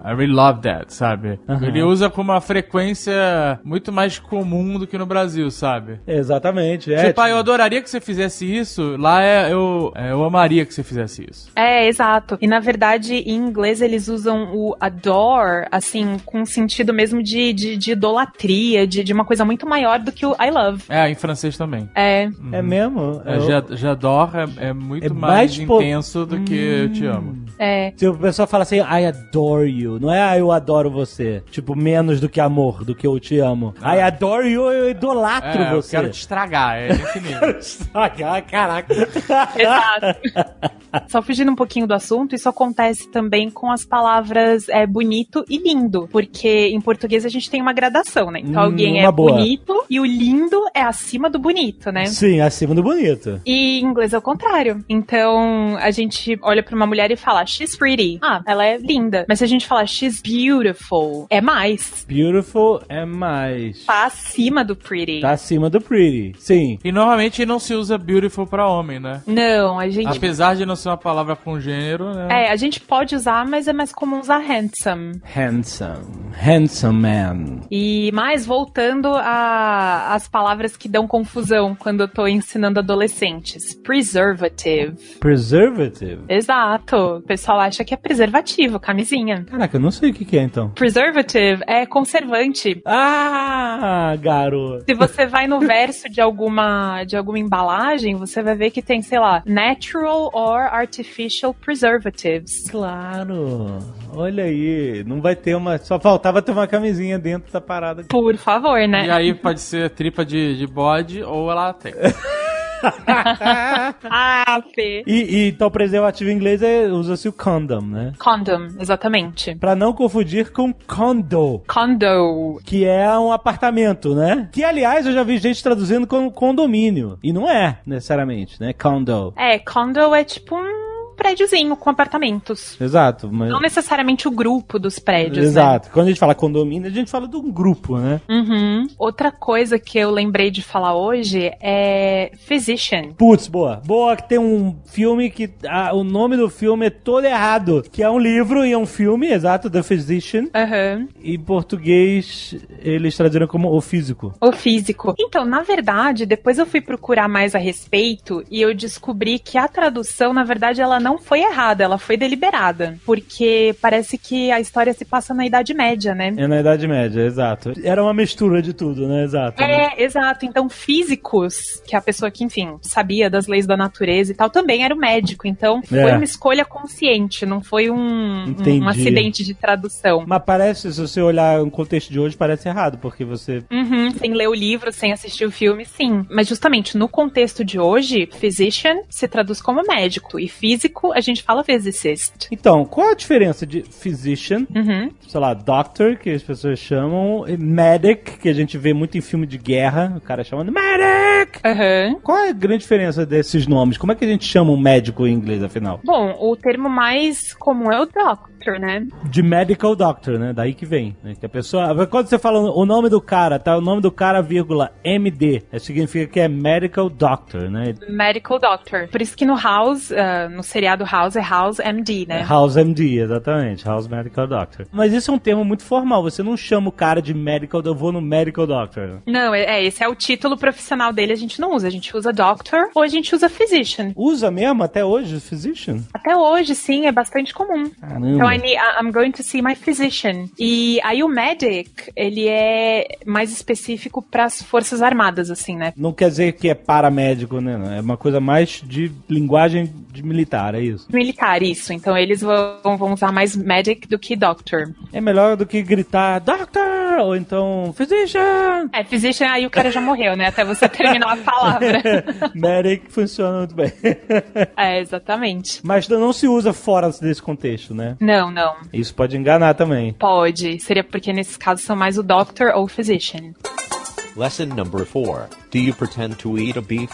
I really love that, sabe? Aham. Ele usa com uma frequência muito mais comum do que no Brasil, sabe? Exatamente. É, tipo, ah, eu adoraria que você fizesse isso, lá é eu, é, eu amaria que você fizesse isso. É, exato. E na verdade, em inglês eles usam o adore, assim, com sentido mesmo de, de, de idolatria, de, de uma coisa muito maior do que o I love. É, em francês também. É, É mesmo? É, Eu- já- J'adore é, é muito É mais, mais po- intenso do que eu te amo. É. Se o pessoal fala assim, I adore you, não é ah, eu adoro você. Tipo, menos do que amor, do que eu te amo. I adore you, eu idolatro É, eu você. quero te estragar, é nesse nível. Ah, caraca. Exato. Só fugindo um pouquinho do assunto, isso acontece também com as palavras é, bonito e lindo. Porque em português a gente tem uma gradação, né? Então Hum, alguém é boa. bonito e o lindo é acima do bonito, né? Sim, acima do bonito. E em inglês é o contrário. Então, a gente olha pra uma mulher e fala, she's pretty. Ah, ela é linda. Mas se a gente falar, she's beautiful, é mais. Beautiful é mais. Tá acima do pretty. Tá acima do pretty. Sim. E normalmente não se usa beautiful pra homem, né? Não, a gente. Apesar de não ser uma palavra com gênero, né? É, a gente pode usar, mas é mais comum usar handsome. Handsome. Handsome man. E mais voltando a- às palavras que dão confusão quando eu tô ensinando adolescentes. Preservative. Preservative. Exato. O pessoal acha que é preservativo, camisinha. Caraca, eu não sei o que, que é então. Preservative é conservante. Ah, garoto. Se você vai no verso de alguma, de alguma embalagem, você vai ver que tem, sei lá, natural or artificial preservatives. Claro. Olha aí. Não vai ter uma. Só faltava ter uma camisinha dentro da parada. Por favor, E né? aí pode ser tripa de, de bode ou ela tem. Ah, Fê. E, e então preservativo em inglês é, usa-se o condom, né? Condom, exatamente. Pra não confundir com condo, Condo. que é um apartamento, né? Que aliás eu já vi gente traduzindo como condomínio. E não é necessariamente, né? Condo. É, condo é tipo um prédiozinho com apartamentos. Exato. Mas... Não necessariamente o grupo dos prédios, né? Exato. Quando a gente fala condomínio, a gente fala de um grupo, né? Uhum. Outra coisa que eu lembrei de falar hoje é Physician. Putz, boa. Boa que tem um filme que ah, o nome do filme é todo errado. Que é um livro e é um filme, exato, The Physician. Aham. Em português, eles traduziram como O Físico. O físico. Então, na verdade, depois eu fui procurar mais a respeito e eu descobri que a tradução, na verdade, ela não foi errada, ela foi deliberada. Porque parece que a história se passa na Idade Média, né? É na Idade Média, exato. Era uma mistura de tudo, né? Exato. É, exato. Então, físicos, que é a pessoa que, enfim, sabia das leis da natureza e tal, também era o médico. Então, foi É. uma escolha consciente, não foi um, um- Entendi. um acidente de tradução. Mas parece, se você olhar no contexto de hoje, parece errado, porque você. Uhum, sem ler o livro, sem assistir o filme, sim. Mas justamente no contexto de hoje, physician se traduz como médico e físico a gente fala physicist. Então, qual a diferença de physician, Uhum. sei lá, doctor, que as pessoas chamam, e medic, que a gente vê muito em filme de guerra, o cara chamando medic! Aham. Qual é a grande diferença desses nomes? Como é que a gente chama um médico em inglês, afinal? Bom, o termo mais comum é o doctor, né? De medical doctor, né? Daí que vem. Né? Que a pessoa. Quando você fala o nome do cara, tá? O nome do cara, vírgula, MD. Isso significa que é medical doctor, né? Medical doctor. Por isso que no House, ah, no seriado House, é House MD, né? House MD, exatamente. House Medical Doctor. Mas isso é um termo muito formal. Você não chama o cara de medical, eu vou no medical doctor. Não, é, é, esse é o título profissional dele, a gente não usa. A gente usa doctor ou a gente usa physician. Usa mesmo até hoje physician? Até hoje, sim, é bastante comum. Caramba. Então, I need, I'm going to see my physician. E aí o medic, ele é mais específico para as forças armadas, assim, né? Não quer dizer que é paramédico, né? É uma coisa mais de linguagem de militar, é isso. Militar, isso. Então eles vão, vão usar mais medic do que doctor. É melhor do que gritar doctor ou então physician. É, physician, aí o cara já morreu, né? Até você terminar a palavra. Medic funciona muito bem. é, exatamente. Mas não se usa fora desse contexto, né? Não, não. Isso pode enganar também. Pode. Seria porque nesses casos são mais o doctor ou physician. Lesson number four. Do you pretend to eat a beef?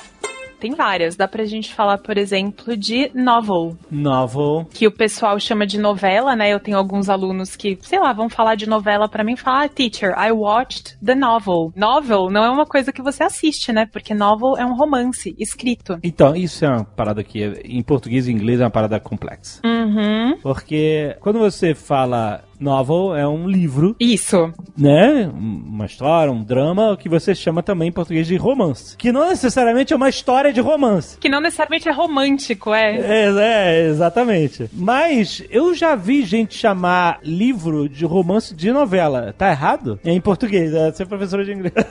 Tem várias. Dá pra gente falar, por exemplo, de novel. Novel. que o pessoal chama de novela, né? Eu tenho alguns alunos que, sei lá, vão falar de novela pra mim e falar, ah, teacher, I watched the novel. Novel não é uma coisa que você assiste, né? Porque novel é um romance escrito. Então, isso é uma parada que em português e inglês é uma parada complexa. Uhum. Porque quando você fala novel, é um livro, Isso. né? Uma história, um drama, que você chama também em português de romance. Que não necessariamente é uma história de romance. Que não necessariamente é romântico, é. É, é, exatamente. Mas eu já vi gente chamar livro de romance de novela. Tá errado? É em português, é ser professora de inglês.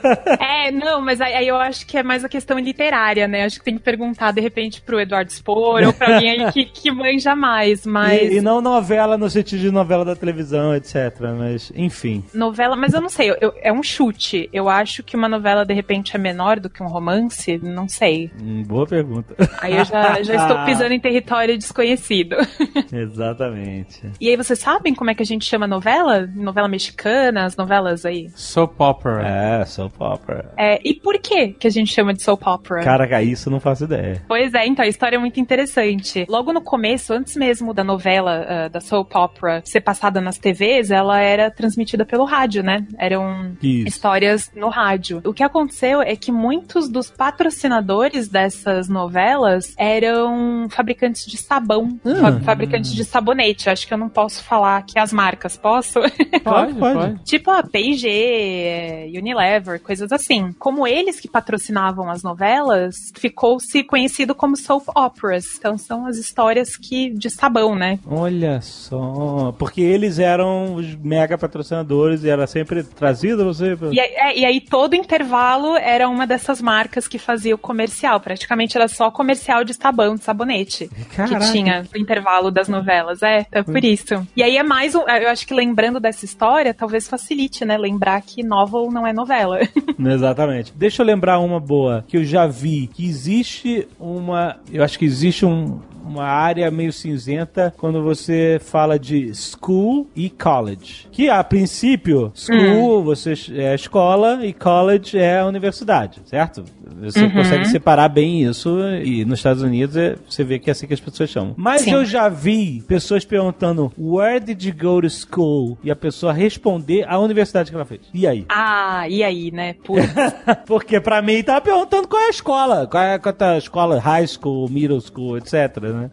É, não, mas aí, aí eu acho que é mais a questão literária, né? Acho que tem que perguntar, de repente, pro Eduardo Spor ou pra alguém aí que, que manja mais, mas... E, e não novela no sentido de novela da televisão, etc. Mas, enfim. Novela, mas eu não sei, eu- é um chute. Eu acho que uma novela, de repente, é menor do que um romance, não sei. Hum, boa pergunta. Aí eu já, já estou pisando em território desconhecido. Exatamente. E aí, vocês sabem como é que a gente chama novela? Novela mexicana, as novelas aí? Soap opera. É, soap opera. É, e por que que a gente chama de soap opera? Caraca, isso eu não faço ideia. Pois é, então a história é muito interessante. Logo no começo, antes mesmo da novela, ah, da soap opera ser passada nas TVs, ela era transmitida pelo rádio, né? Eram Isso. histórias no rádio. O que aconteceu é que muitos dos patrocinadores dessas novelas eram fabricantes de sabão, Ah. fa- fabricantes de sabonete. Acho que eu não posso falar aqui as marcas, posso? Pode, pode. Tipo a P&G, é, Unilever, coisas assim. Como eles que patrocinavam as novelas, ficou-se conhecido como soap operas. Então são as histórias que de sabão, né? Olha só. Porque eles eram os mega patrocinadores e era sempre trazido você. E aí, é, e aí todo intervalo era uma dessas marcas que fazia o comercial. Praticamente era só comercial de sabão, de sabonete. Caraca. Que tinha no intervalo das novelas. É, é por isso. E aí é mais um. Eu acho que lembrando dessa história, talvez facilite, né? Lembrar que novel não é novela. Exatamente. Deixa eu lembrar uma boa que eu já vi. Que existe uma. Eu acho que existe um. Uma área meio cinzenta quando você fala de school e college. Que a princípio, school você é escola e college é a universidade, certo? Você consegue separar bem isso e nos Estados Unidos é- você vê que é assim que as pessoas chamam. Mas Sim. eu já vi pessoas perguntando Where did you go to school? E a pessoa responder a universidade que ela fez. E aí? Ah, e aí, né? Porque pra mim tava perguntando qual é a escola. Qual é qual é a escola, high school, middle school, etc, né?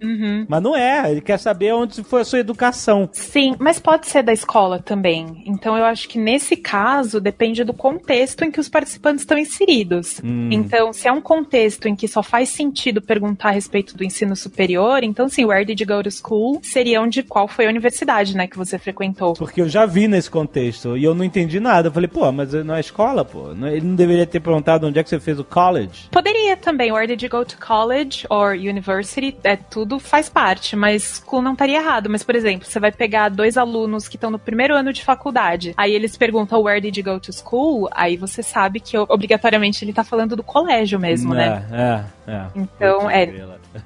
Mas não é, ele quer saber onde foi a sua educação. Sim, mas pode ser da escola também. Então eu acho que nesse caso depende do contexto em que os participantes estão inseridos. Então, se é um contexto em que só faz sentido perguntar a respeito do ensino superior, então sim, where did you go to school? Seria onde qual foi a universidade, né, que você frequentou. Porque eu já vi nesse contexto e eu não entendi nada. Eu falei, pô, mas não é escola, pô. Ele não deveria ter perguntado onde é que você fez o college. Poderia também, where did you go to college or university? É, tudo faz parte, mas não estaria errado. Mas, por exemplo, você vai pegar dois alunos que estão no primeiro ano de faculdade, aí eles perguntam where did you go to school? Aí você sabe que obrigatoriamente ele tá falando do colégio mesmo, né? É, é, é. Então, é.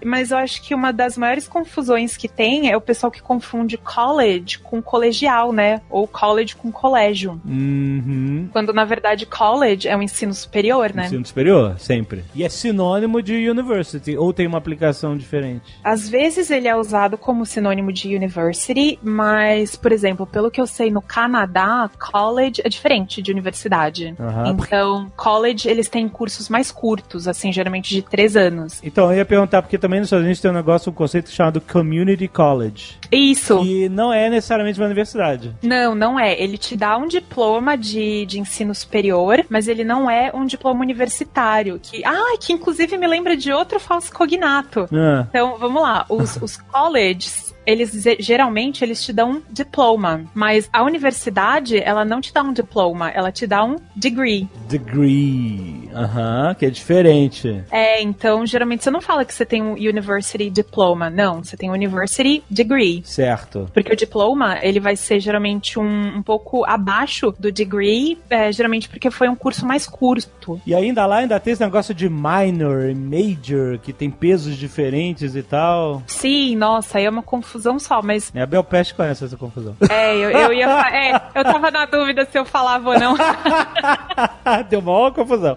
Mas eu acho que uma das maiores confusões que tem é o pessoal que confunde college com colegial, né? Ou college com colégio. Uhum. Quando na verdade college é o ensino superior, né? Ensino superior, sempre. E é sinônimo de university, ou tem uma aplicação diferente? Às vezes ele é usado como sinônimo de university, mas, por exemplo, pelo que eu sei no Canadá, college é diferente de universidade. Aham. Então, college eles têm cursos mais curtos, assim, geralmente de três anos. Então, eu ia perguntar, porque também nos Estados Unidos tem um negócio, um conceito chamado Community College. Isso. Que não é necessariamente uma universidade. Não, não é. Ele te dá um diploma de, de ensino superior, mas ele não é um diploma universitário. Que, ah, que inclusive me lembra de outro falso cognato. Ah, Então, vamos lá. Os, os colleges, eles geralmente eles te dão um diploma, mas a universidade, ela não te dá um diploma, ela te dá um degree. degree. Aham, que é diferente. É, então geralmente você não fala que você tem um university diploma, não, você tem um university degree. Certo. Porque o diploma, ele vai ser geralmente um, um pouco abaixo do degree, é, geralmente porque foi um curso mais curto. E ainda lá ainda tem esse negócio de minor e major, que tem pesos diferentes e tal. Sim, nossa, aí é uma confusão só, mas É, a Bel Peste conhece essa confusão. é, eu, eu ia é, eu tava na dúvida se eu falava ou não. Deu maior confusão.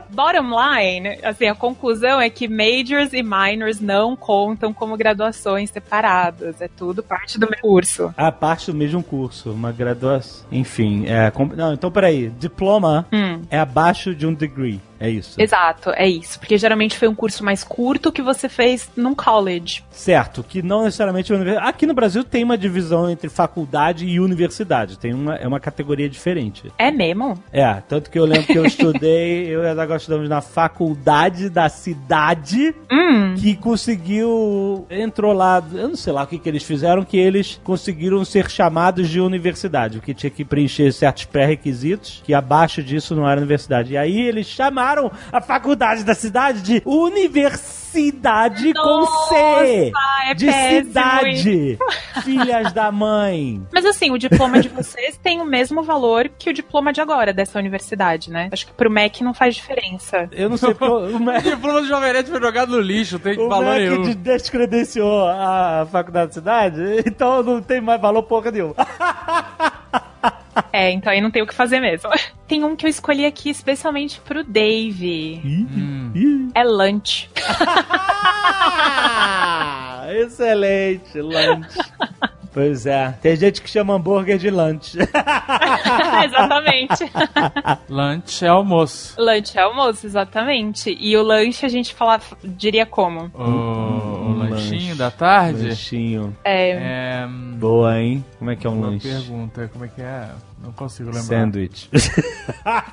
Bottom line, assim, a conclusão é que majors e minors não contam como graduações separadas. É tudo parte do meu curso. A parte do mesmo curso, uma graduação. Enfim, é. Não, então peraí. Diploma Hum. é abaixo de um degree. É isso. Exato, é isso. Porque geralmente foi um curso mais curto que você fez num college. Certo, que não necessariamente universidade. Aqui no Brasil tem uma divisão entre faculdade e universidade. Tem uma, é uma categoria diferente. É mesmo? É, tanto que eu lembro que eu estudei, eu e Zagal estudamos na faculdade da cidade, Hum. que conseguiu, entrou lá, eu não sei lá o que, que eles fizeram, que eles conseguiram ser chamados de universidade, porque tinha que preencher certos pré-requisitos, que abaixo disso não era universidade. E aí eles chamaram a faculdade da cidade de universidade com C, é de péssimo cidade, filhas da mãe. Mas assim, o diploma de vocês tem o mesmo valor que o diploma de agora dessa universidade, né? Acho que pro MEC não faz diferença. Eu não sei porque o O Mac, diploma do Jovem Nerd foi jogado no lixo, tem o valor Mac nenhum. de- descredenciou a faculdade da cidade, então não tem mais valor porra nenhuma. É, então aí não tem o que fazer mesmo. Tem um que eu escolhi aqui especialmente pro Dave. Ih. É lunch. Ah, excelente, lunch. Pois é, tem gente que chama hambúrguer de lunch. exatamente. Lunch é almoço. Lunch é almoço, exatamente. E o lanche a gente fala, diria como? O, o lanchinho lanche. da tarde. Lanchinho. É, É. Boa, hein? Como é que é um Uma lanche? pergunta, como é que é? Não consigo lembrar. Sandwich.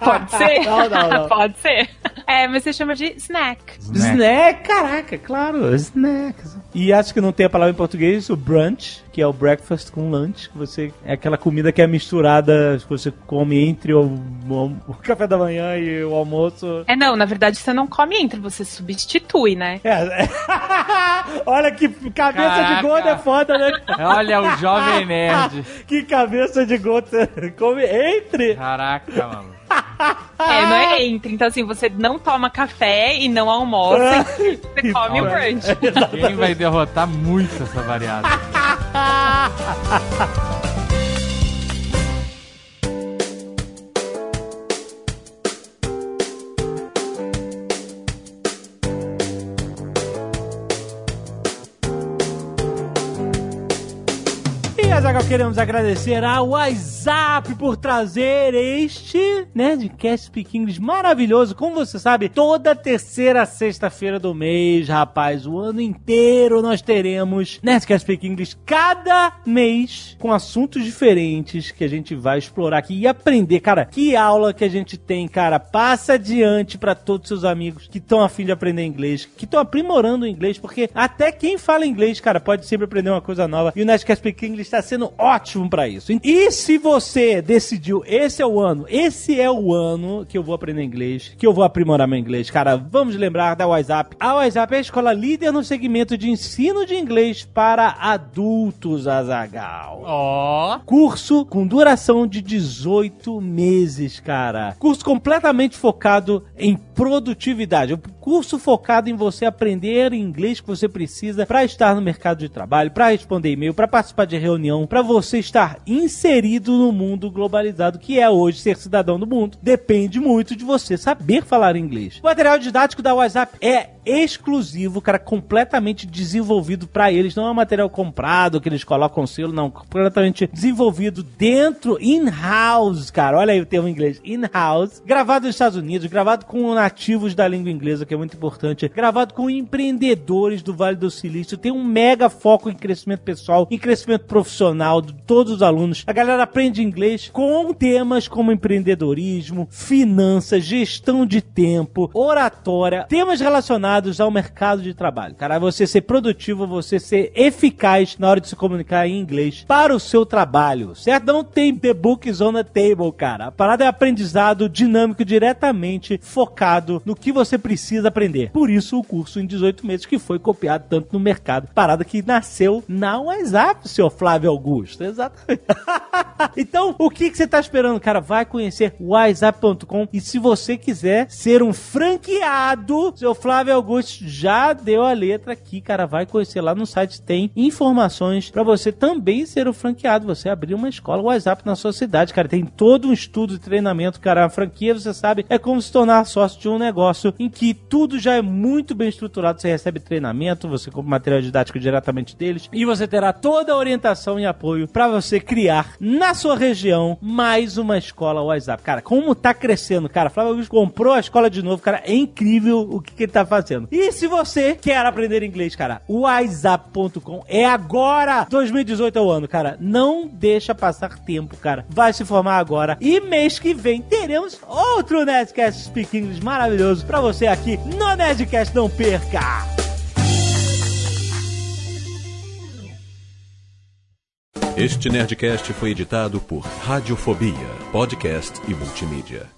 pode ser? Não, não, não. pode ser. É, mas você chama de snack. Snack, caraca, claro, snack. E acho que não tem a palavra em português, o brunch, que é o breakfast com lunch, que você é aquela comida que é misturada, que você come entre o, o- o café da manhã e o almoço. É, não, na verdade você não come entre, você substitui, né? É, é. Olha que cabeça de Caraca. gordo é foda, né? Olha o Jovem Nerd. Que cabeça de gordo você come entre. Caraca, mano. É, não é entre. Então, assim, você não toma café e não almoça, e você come o brunch. Quem vai derrotar muito essa variável? Queremos agradecer ao WhatsApp por trazer este Nerdcast Speak English maravilhoso. Como você sabe, toda terceira sexta-feira do mês, rapaz, o ano inteiro nós teremos Nerdcast Speak English cada mês com assuntos diferentes que a gente vai explorar aqui e aprender. Cara, que aula que a gente tem, cara. Passa adiante para todos os seus amigos que estão afim de aprender inglês, que estão aprimorando o inglês, porque até quem fala inglês, cara, pode sempre aprender uma coisa nova. E o Nerdcast Speak English está sendo ótimo para isso. E se você decidiu, esse é o ano, esse é o ano que eu vou aprender inglês, que eu vou aprimorar meu inglês, cara, vamos lembrar da WhatsApp. A WhatsApp é a escola líder no segmento de ensino de inglês para adultos, Azagal. Ó. Curso com duração de 18 meses, cara. Curso completamente focado em produtividade. O curso focado em você aprender inglês que você precisa para estar no mercado de trabalho, para responder e-mail, para participar de reunião, para você estar inserido no mundo globalizado que é hoje ser cidadão do mundo. Depende muito de você saber falar inglês. O material didático da WhatsApp é exclusivo, cara, completamente desenvolvido para eles. Não é um material comprado que eles colocam selo, não. Completamente desenvolvido dentro, in-house, cara. Olha aí o termo em inglês, in-house. Gravado nos Estados Unidos, gravado com nativos da língua inglesa, que é muito importante. Gravado com empreendedores do Vale do Silício. Tem um mega foco em crescimento pessoal, em crescimento profissional de todos os alunos. A galera aprende inglês com temas como empreendedorismo, finanças, gestão de tempo, oratória, temas relacionados ao mercado de trabalho. Cara, você ser produtivo, você ser eficaz na hora de se comunicar em inglês para o seu trabalho, certo? Não tem the books on the table, cara. A parada é aprendizado dinâmico diretamente focado no que você precisa aprender. Por isso o curso em 18 meses que foi copiado tanto no mercado. Parada que nasceu na WhatsApp, seu Flávio Augusto. Exatamente. então, o que, que você tá esperando, cara? Vai conhecer WhatsApp.com e se você quiser ser um franqueado, seu Flávio Augusto já deu a letra aqui, cara. Vai conhecer lá no site, tem informações para você também ser um franqueado. Você abrir uma escola WhatsApp na sua cidade, cara. Tem todo um estudo de treinamento, cara. A franquia, você sabe, é como se tornar sócio de um negócio em que tudo já é muito bem estruturado. Você recebe treinamento, você compra material didático diretamente deles e você terá toda a orientação e apoio para você criar na sua região mais uma escola WhatsApp. Cara, como tá crescendo, cara. Flávio Augusto comprou a escola de novo, cara. É incrível o que, que ele tá fazendo. E se você quer aprender inglês, cara, WhatsApp.com é agora. 2018 é o ano, cara. Não deixa passar tempo, cara. Vai se formar agora. E mês que vem teremos outro Nerdcast Speak English pra você aqui no Nerdcast. Não perca! Este Nerdcast foi editado por Radiofobia, podcast e multimídia.